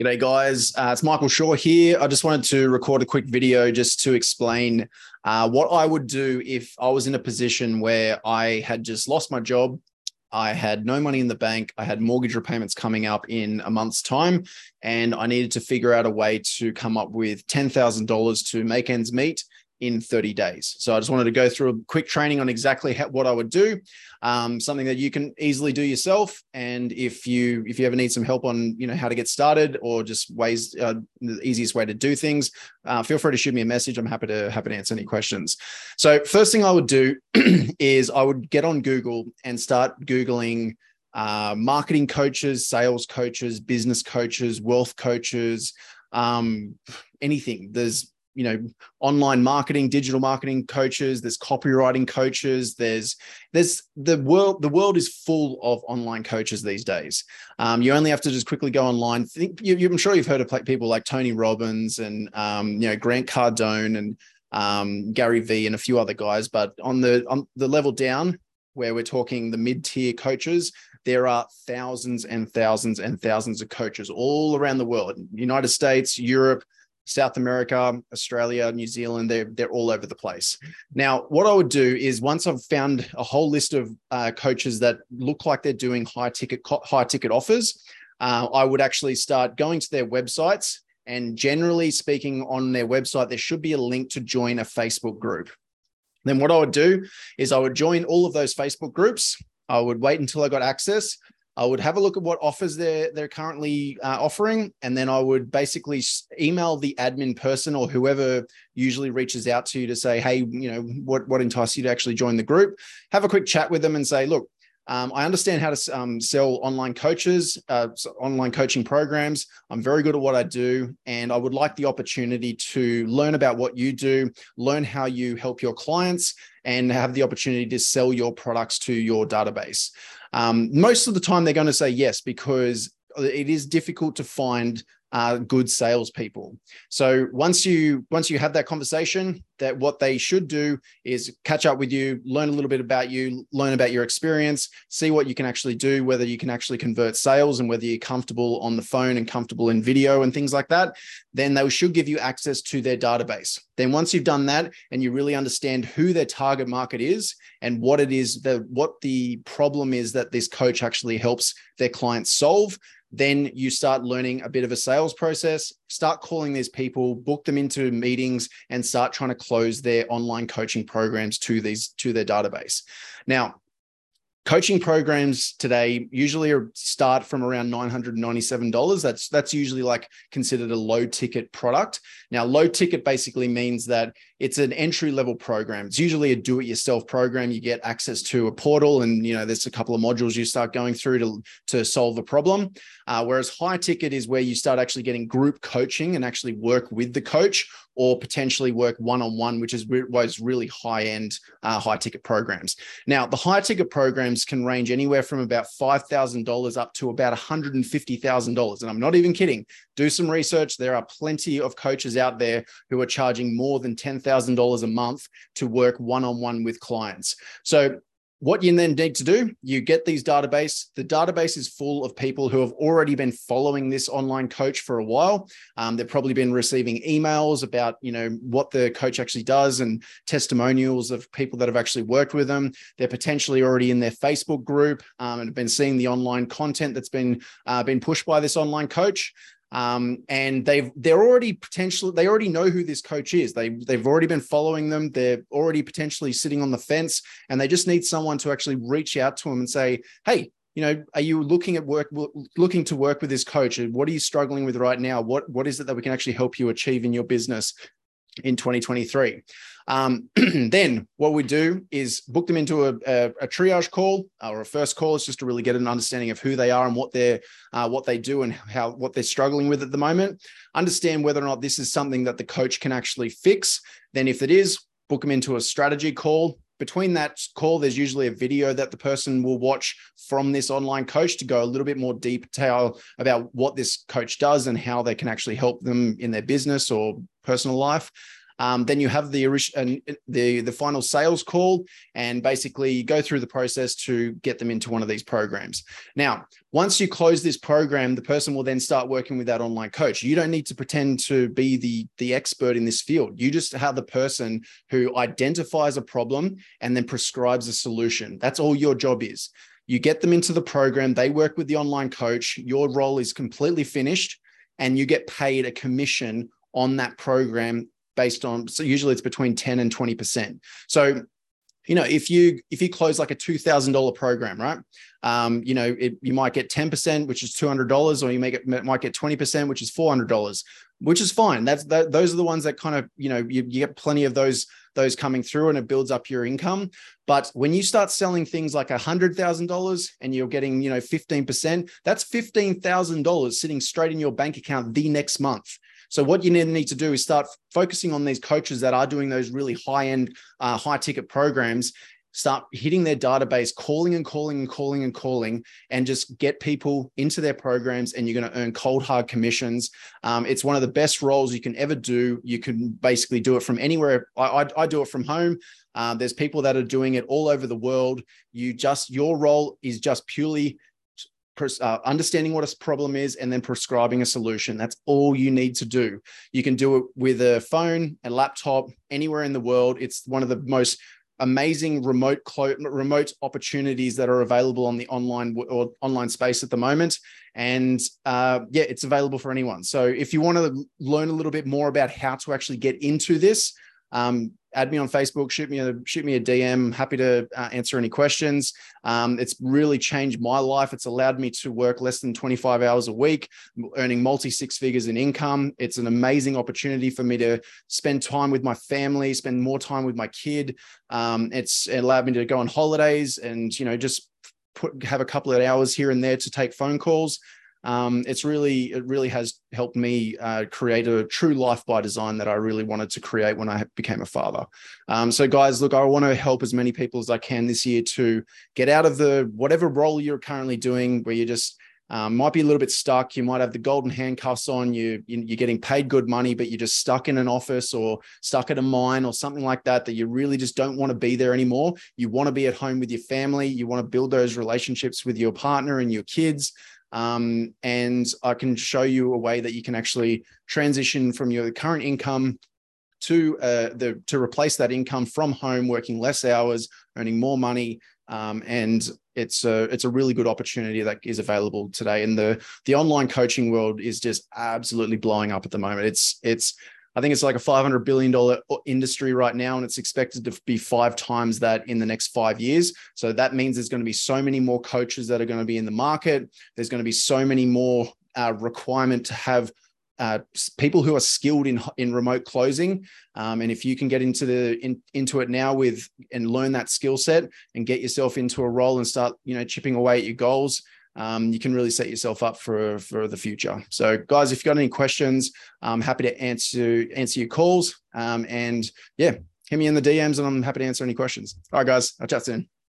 G'day, guys. Uh, it's Michael Shaw here. I just wanted to record a quick video just to explain uh, what I would do if I was in a position where I had just lost my job. I had no money in the bank. I had mortgage repayments coming up in a month's time, and I needed to figure out a way to come up with $10,000 to make ends meet in 30 days. So I just wanted to go through a quick training on exactly what I would do, um, something that you can easily do yourself. And if you if you ever need some help on you know how to get started or just ways uh, the easiest way to do things, uh, feel free to shoot me a message. I'm happy to happy to answer any questions. So first thing I would do is I would get on Google and start googling. Uh, marketing coaches, sales coaches, business coaches, wealth coaches, um, anything. There's you know online marketing digital marketing coaches there's copywriting coaches there's there's the world the world is full of online coaches these days. Um, you only have to just quickly go online. Think you, i'm sure you've heard of people like tony robbins and um, you know grant cardone and um, gary vee and a few other guys but on the on the level down where we're talking the mid-tier coaches there are thousands and thousands and thousands of coaches all around the world. United states europe South America, Australia, New Zealand, they're, they're all over the place. Now, what I would do is once I've found a whole list of uh, coaches that look like they're doing high ticket, high ticket offers, uh, I would actually start going to their websites. And generally speaking, on their website, there should be a link to join a Facebook group. Then what I would do is I would join all of those Facebook groups. I would wait until I got access. I would have a look at what offers they're they're currently uh, offering, and then I would basically email the admin person or whoever usually reaches out to you to say, hey, you know, what what enticed you to actually join the group? Have a quick chat with them and say, look, um, I understand how to um, sell online coaches, uh, online coaching programs. I'm very good at what I do, and I would like the opportunity to learn about what you do, learn how you help your clients, and have the opportunity to sell your products to your database. Um, most of the time, they're going to say yes because it is difficult to find uh, good salespeople. So once you once you have that conversation, that what they should do is catch up with you, learn a little bit about you, learn about your experience, see what you can actually do, whether you can actually convert sales and whether you're comfortable on the phone and comfortable in video and things like that. Then they should give you access to their database. Then once you've done that and you really understand who their target market is and what it is that what the problem is that this coach actually helps their clients solve, then you start learning a bit of a sales process, start calling these people, book them into meetings, and start trying to close their online coaching programs to these to their database. Now, coaching programs today usually start from around $997 that's that's usually like considered a low ticket product now low ticket basically means that it's an entry level program it's usually a do it yourself program you get access to a portal and you know there's a couple of modules you start going through to to solve a problem uh, whereas high ticket is where you start actually getting group coaching and actually work with the coach or potentially work one on one, which is was really high end, uh, high ticket programs. Now, the high ticket programs can range anywhere from about $5,000 up to about $150,000. And I'm not even kidding. Do some research. There are plenty of coaches out there who are charging more than $10,000 a month to work one on one with clients. So what you then need to do, you get these database. The database is full of people who have already been following this online coach for a while. Um, they've probably been receiving emails about, you know, what the coach actually does and testimonials of people that have actually worked with them. They're potentially already in their Facebook group um, and have been seeing the online content that's been uh, been pushed by this online coach um, and they've they're already potentially they already know who this coach is. They they've already been following them. They're already potentially sitting on the fence, and they just need someone to actually reach out to them and say, "Hey, you know, are you looking at work looking to work with this coach? What are you struggling with right now? What what is it that we can actually help you achieve in your business in 2023?" Um, then what we do is book them into a, a, a, triage call or a first call. It's just to really get an understanding of who they are and what they're uh, what they do and how what they're struggling with at the moment. Understand whether or not this is something that the coach can actually fix. Then, if it is, book them into a strategy call. Between that call, there's usually a video that the person will watch from this online coach to go a little bit more detail about what this coach does and how they can actually help them in their business or personal life. Um, then you have the the the final sales call, and basically go through the process to get them into one of these programs. Now, once you close this program, the person will then start working with that online coach. You don't need to pretend to be the the expert in this field. You just have the person who identifies a problem and then prescribes a solution. That's all your job is. You get them into the program, they work with the online coach, your role is completely finished, and you get paid a commission on that program based on so usually it's between 10 and 20%. So you know if you if you close like a $2000 program right? Um, you know it, you might get 10% which is $200 or you make it might get 20% which is $400 which is fine. That's that, those are the ones that kind of you know you, you get plenty of those those coming through and it builds up your income. But when you start selling things like a hundred thousand dollars and you're getting you know 15% that's $15000 sitting straight in your bank account the next month so what you need to do is start focusing on these coaches that are doing those really high end, uh, high ticket programs. Start hitting their database, calling and calling and calling and calling, and just get people into their programs. And you're going to earn cold hard commissions. Um, it's one of the best roles you can ever do. You can basically do it from anywhere. I, I, I do it from home. Uh, there's people that are doing it all over the world. You just your role is just purely uh, understanding what a problem is and then prescribing a solution. That's all you need to do. You can do it with a phone, a laptop, anywhere in the world. It's one of the most amazing remote clo- remote opportunities that are available on the online or online space at the moment and uh, yeah it's available for anyone so if you want to learn a little bit more about how to actually get into this um, add me on Facebook, shoot me a shoot me a DM. Happy to uh, answer any questions. Um, it's really changed my life. It's allowed me to work less than 25 hours a week, earning multi six figures in income. It's an amazing opportunity for me to spend time with my family, spend more time with my kid. Um, it's it allowed me to go on holidays and you know just put have a couple of hours here and there to take phone calls um, it's really it really has helped me uh, create a true life by design that I really wanted to create when I became a father. Um, so, guys, look, I want to help as many people as I can this year to get out of the whatever role you're currently doing, where you just um, might be a little bit stuck. You might have the golden handcuffs on. You, you're getting paid good money, but you're just stuck in an office or stuck at a mine or something like that. That you really just don't want to be there anymore. You want to be at home with your family. You want to build those relationships with your partner and your kids. Um, and I can show you a way that you can actually transition from your current income to uh, the to replace that income from home, working less hours, earning more money, um, and it's a it's a really good opportunity that is available today. And the the online coaching world is just absolutely blowing up at the moment. It's it's I think it's like a $500 billion industry right now, and it's expected to be five times that in the next five years. So that means there's going to be so many more coaches that are going to be in the market. There's going to be so many more uh, requirement to have uh, people who are skilled in in remote closing. Um, and if you can get into the in, into it now with and learn that skill set and get yourself into a role and start you know chipping away at your goals, um, you can really set yourself up for for the future. So, guys, if you've got any questions, I'm happy to answer answer your calls. Um, and yeah, hit me in the DMs, and I'm happy to answer any questions. All right, guys, I'll chat soon.